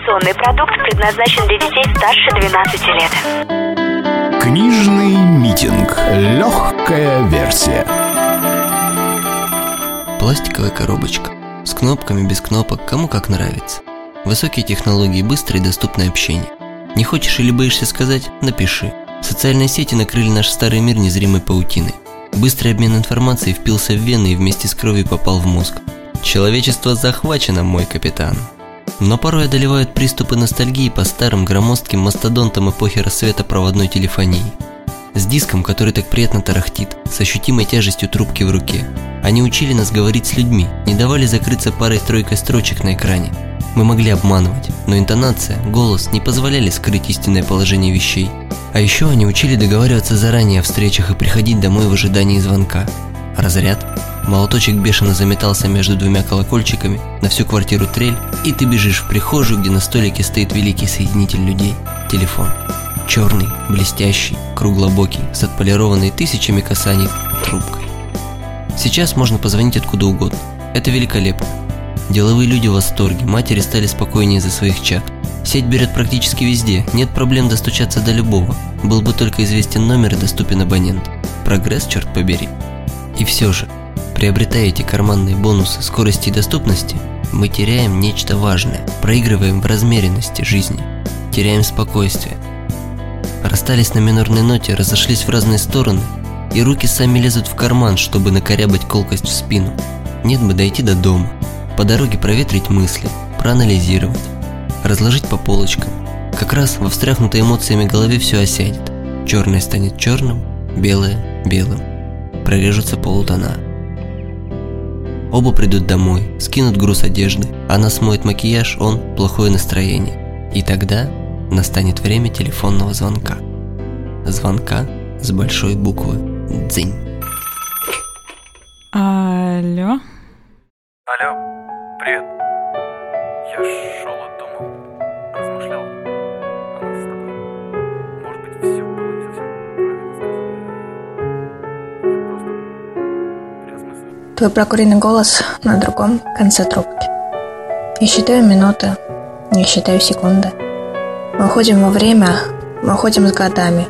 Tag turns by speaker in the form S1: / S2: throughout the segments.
S1: Информационный продукт предназначен для детей старше 12 лет.
S2: Книжный митинг. Легкая версия.
S3: Пластиковая коробочка. С кнопками, без кнопок, кому как нравится. Высокие технологии, быстрое и доступное общение. Не хочешь или боишься сказать – напиши. Социальные сети накрыли наш старый мир незримой паутиной. Быстрый обмен информацией впился в вены и вместе с кровью попал в мозг. Человечество захвачено, мой капитан. Но порой одолевают приступы ностальгии по старым громоздким мастодонтам эпохи рассвета проводной телефонии. С диском, который так приятно тарахтит, с ощутимой тяжестью трубки в руке. Они учили нас говорить с людьми, не давали закрыться парой-тройкой строчек на экране. Мы могли обманывать, но интонация, голос не позволяли скрыть истинное положение вещей. А еще они учили договариваться заранее о встречах и приходить домой в ожидании звонка. Разряд Молоточек бешено заметался между двумя колокольчиками, на всю квартиру трель, и ты бежишь в прихожую, где на столике стоит великий соединитель людей – телефон. Черный, блестящий, круглобокий, с отполированной тысячами касаний трубкой. Сейчас можно позвонить откуда угодно. Это великолепно. Деловые люди в восторге, матери стали спокойнее за своих чад. Сеть берет практически везде, нет проблем достучаться до любого. Был бы только известен номер и доступен абонент. Прогресс, черт побери. И все же, Приобретая эти карманные бонусы скорости и доступности, мы теряем нечто важное, проигрываем в размеренности жизни, теряем спокойствие. Расстались на минорной ноте, разошлись в разные стороны, и руки сами лезут в карман, чтобы накорябать колкость в спину. Нет бы дойти до дома, по дороге проветрить мысли, проанализировать, разложить по полочкам. Как раз во встряхнутой эмоциями голове все осядет. Черное станет черным, белое – белым. Прорежутся полутона. Оба придут домой, скинут груз одежды, она смоет макияж, он – плохое настроение. И тогда настанет время телефонного звонка. Звонка с большой буквы «Дзинь».
S4: Алло?
S5: Алло, привет. Я шел
S6: Твой прокуренный голос на другом конце трубки. Я считаю минуты, я считаю секунды. Мы уходим во время, мы уходим с годами.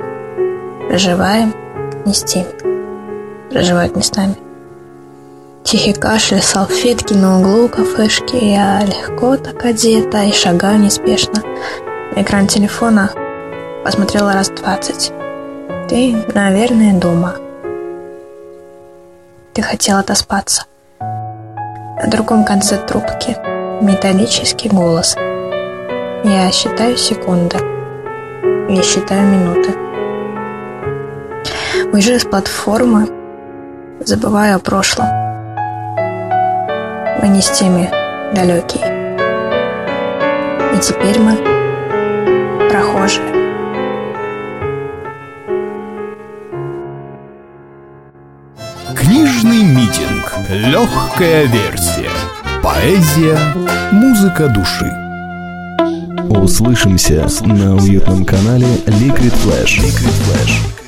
S6: Проживаем не с теми. Проживают не с нами. Тихий кашель, салфетки на углу кафешки. Я легко так одета и шагаю неспешно. На экран телефона посмотрела раз двадцать. Ты, наверное, дома. Ты хотела отоспаться. На другом конце трубки металлический голос. Я считаю секунды. Я считаю минуты. Уезжаю с платформы, забываю о прошлом. Мы не с теми далекие. И теперь мы
S2: Книжный митинг. Легкая версия. Поэзия, музыка души.
S7: Услышимся на уютном канале Liquid Flash. Liquid Flash.